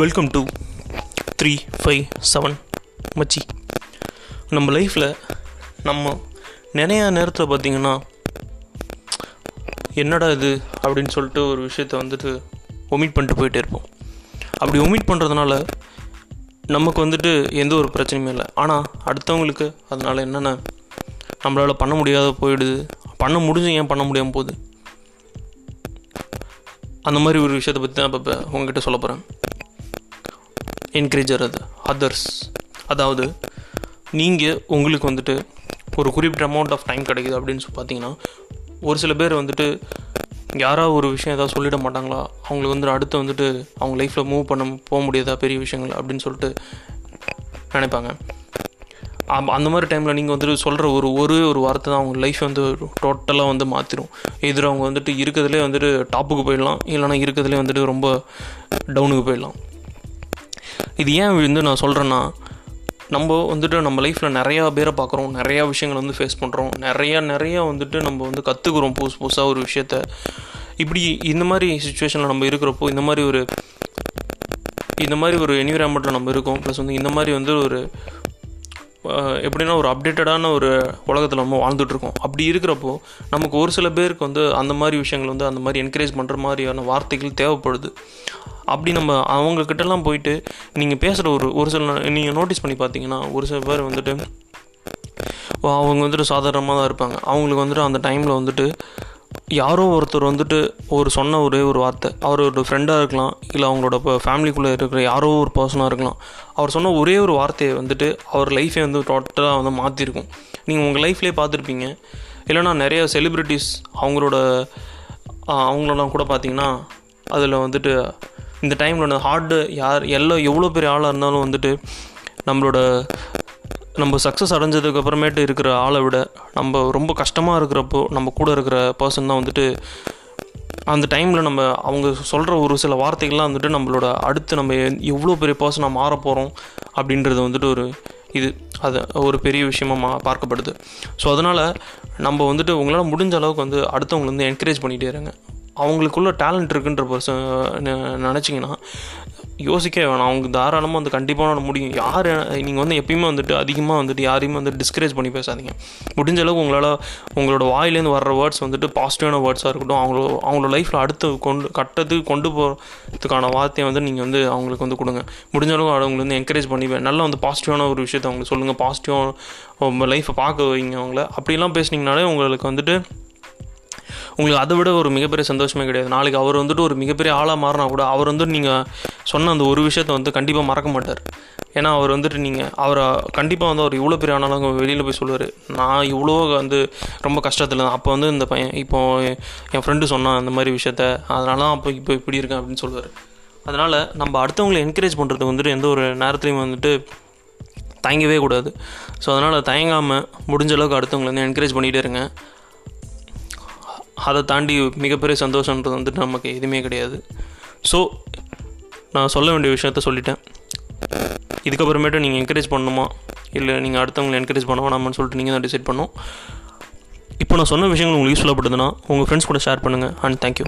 Welcome to three five seven மச்சி. நம்ம லைஃப்பில் நம்ம நிறையா நேரத்தில் பார்த்திங்கன்னா என்னடா இது அப்படின்னு சொல்லிட்டு ஒரு விஷயத்த வந்துட்டு ஒமிட் பண்ணிட்டு போயிட்டே இருப்போம். அப்படி ஒமிட் பண்ணுறதுனால நமக்கு வந்துட்டு எந்த ஒரு பிரச்சனையுமே இல்லை. ஆனால் அடுத்தவங்களுக்கு அதனால் என்னென்ன நம்மளால் பண்ண முடியாத போயிடுது. பண்ண முடிஞ்சு ஏன் பண்ண முடியாமல் போகுது? அந்த மாதிரி ஒரு விஷயத்தை பற்றி தான் இப்போ உங்ககிட்ட சொல்ல போகிறேன் என்கரேஜர் அது அதர்ஸ் அதாவது நீங்கள் உங்களுக்கு வந்துட்டு ஒரு குறிப்பிட்ட அமௌண்ட் ஆஃப் டைம் கிடைக்குது அப்படின்னு சொல்லி பார்த்தீங்கன்னா ஒரு சில பேர் வந்துட்டு யாராவது ஒரு விஷயம் ஏதாவது சொல்லிட மாட்டாங்களா? அவங்களுக்கு வந்துட்டு அடுத்து வந்துட்டு அவங்க லைஃப்பில் மூவ் பண்ண போக முடியாதா? பெரிய விஷயங்கள் அப்படின்னு சொல்லிட்டு நினைப்பாங்க. அந்த மாதிரி டைமில் நீங்கள் வந்துட்டு சொல்கிற ஒரு ஒரே ஒரு வார்த்தை தான் அவங்க லைஃப் வந்து டோட்டலாக வந்து மாற்றிடும் எதிர அவங்க வந்துட்டு இருக்கிறதுலே வந்துட்டு டாப்புக்கு போயிடலாம். இல்லைனா இருக்கிறதுலே வந்துட்டு ரொம்ப டவுனுக்கு போயிடலாம். இது ஏன் வந்து நான் சொல்கிறேன்னா நம்ம வந்துட்டு நம்ம லைஃப்பில் நிறையா பேரை பார்க்குறோம் நிறையா விஷயங்கள் வந்து ஃபேஸ் பண்ணுறோம் நிறையா நிறையா வந்துட்டு நம்ம வந்து கற்றுக்குறோம் புதுசு புதுசாக ஒரு விஷயத்த. இப்படி இந்த மாதிரி சுச்சுவேஷனில் நம்ம இருக்கிறப்போ இந்த மாதிரி ஒரு இந்த மாதிரி ஒரு என்விரான்மெண்ட்டில் நம்ம இருக்கோம் ப்ளஸ் வந்து இந்த மாதிரி வந்து ஒரு எப்படின்னா ஒரு அப்டேட்டடான ஒரு உலகத்தில் நம்ம வாழ்ந்துட்டுருக்கோம் அப்படி இருக்கிறப்போ நமக்கு ஒரு சில பேருக்கு வந்து அந்த மாதிரி விஷயங்கள் வந்து அந்த மாதிரி என்கரேஜ் பண்ணுற மாதிரியான வார்த்தைகள் தேவைப்படுது. அப்படி நம்ம அவங்கக்கிட்டலாம் போயிட்டு நீங்கள் பேசுகிற ஒரு ஒரு சில நீங்கள் நோட்டீஸ் பண்ணி பார்த்தீங்கன்னா ஒரு சில பேர் வந்துட்டு அவங்க வந்துட்டு சாதாரணமாக தான் இருப்பாங்க. அவங்களுக்கு வந்துட்டு அந்த டைமில் வந்துட்டு யாரோ ஒருத்தர் வந்துட்டு ஒரு சொன்ன ஒரே ஒரு வார்த்தை. அவர் ஒரு ஃப்ரெண்டாக இருக்கலாம் இல்லை அவங்களோட இப்போ ஃபேமிலிக்குள்ளே இருக்கிற யாரோ ஒரு பர்சனாக இருக்கலாம். அவர் சொன்ன ஒரே ஒரு வார்த்தையை வந்துட்டு அவர் லைஃபே வந்து டோட்டலாக வந்து மாற்றிருக்கும் நீங்கள் உங்கள் லைஃப்லேயே பார்த்துருப்பீங்க இல்லைனா நிறைய செலிப்ரிட்டிஸ் அவங்களோட அவங்களெல்லாம் கூட பார்த்தீங்கன்னா அதில் வந்துட்டு இந்த டைமில் ஹார்டு யார் எல்லாம் எவ்வளோ பெரிய ஆளாக இருந்தாலும் வந்துட்டு நம்மளோட நம்ம சக்ஸஸ் அடைஞ்சதுக்கு அப்புறமேட்டு இருக்கிற ஆளை விட நம்ம ரொம்ப கஷ்டமாக இருக்கிறப்போ நம்ம கூட இருக்கிற பர்சன் தான் வந்துட்டு அந்த டைமில் நம்ம அவங்க சொல்கிற ஒரு சில வார்த்தைகள்லாம் வந்துட்டு நம்மளோட அடுத்து நம்ம எவ்வளோ பெரிய பர்சனாக மாற போகிறோம் அப்படின்றது வந்துட்டு ஒரு இது அது ஒரு பெரிய விஷயமாக மா பார்க்கப்படுது. ஸோ அதனால் நம்ம வந்துட்டு உங்களால் முடிஞ்ச அளவுக்கு வந்து அடுத்தவங்களை வந்து என்கரேஜ் பண்ணிகிட்டே இருங்க. அவங்களுக்குள்ள டேலண்ட் இருக்குன்ற பர்சன் நினச்சிங்கன்னா யோசிக்கவே வேணாம். அவங்க தாராளமாக வந்து கண்டிப்பாக முடியும். யார் நீங்கள் வந்து எப்பயுமே வந்துட்டு அதிகமாக வந்துட்டு யாரையுமே வந்து டிஸ்கரேஜ் பண்ணி பேசாதீங்க. முடிஞ்ச அளவுக்கு உங்களால் உங்களோட வாயிலேருந்து வர்ற வேர்ட்ஸ் வந்துட்டு பாசிட்டிவான வேர்ட்ஸாக இருக்கட்டும் அவங்களோட அவங்களோட லைஃப்பில் அடுத்து கொண்டு கட்டத்துக்கு கொண்டு போகிறதுக்கான வார்த்தையை வந்து நீங்கள் வந்து அவங்களுக்கு வந்து கொடுங்க. முடிஞ்ச அளவுக்கு அவங்களை வந்து என்கரேஜ் பண்ணி நல்லா வந்து பாசிட்டிவான ஒரு விஷயத்தை அவங்களுக்கு சொல்லுங்கள் பாசிட்டிவாக உங்கள் லைஃப்பை பார்க்க வைங்க அவங்கள. அப்படிலாம் பேசுனீங்கனாலே உங்களுக்கு வந்துட்டு உங்களுக்கு அதை விட ஒரு மிகப்பெரிய சந்தோஷமே கிடையாது. நாளைக்கு அவர் வந்துட்டு ஒரு மிகப்பெரிய ஆளாக மாறினா கூட அவர் வந்துட்டு நீங்கள் சொன்ன அந்த ஒரு விஷயத்த வந்து கண்டிப்பாக மறக்க மாட்டார். ஏன்னா அவர் வந்துட்டு நீங்கள் அவரை கண்டிப்பாக வந்து அவர் இவ்வளோ பெரிய ஆனாலும் வெளியில் போய் சொல்லுவார். நான் இவ்வளோ வந்து ரொம்ப கஷ்டத்தில் இருந்தேன். அப்போ வந்து இந்த பையன் இப்போ என் ஃப்ரெண்டு சொன்னான் அந்த மாதிரி விஷயத்த. அதனால தான் அப்போ இப்போ இப்படி இருக்கேன் அப்படின்னு சொல்லுவார். அதனால் நம்ம அடுத்தவங்களை என்கரேஜ் பண்ணுறது வந்துட்டு எந்த ஒரு நேரத்துலையும் வந்துட்டு தயங்கவே கூடாது. ஸோ அதனால் தயங்காமல் முடிஞ்ச அளவுக்கு அடுத்தவங்களை வந்து என்கரேஜ் பண்ணிகிட்டே இருங்க. அதை தாண்டி மிகப்பெரிய சந்தோஷன்றது வந்துட்டு நமக்கு எதுவுமே கிடையாது. ஸோ நான் சொல்ல வேண்டிய விஷயத்த சொல்லிட்டேன். இதுக்கப்புறமேட்டு நீங்கள் என்கரேஜ் பண்ணணுமா? இல்லை நீங்கள் அடுத்தவங்களை என்கரேஜ் பண்ண வேணாமான்னு சொல்லிட்டு நீங்கள் தான் டிசைட் பண்ணணும். இப்போ நான் சொன்ன விஷயங்கள் உங்களுக்கு யூஸ்ஃபுல்லாக படுதுன்னா உங்கள் ஃப்ரெண்ட்ஸ் கூட ஷேர் பண்ணுங்கள் அண்ட் தேங்க்யூ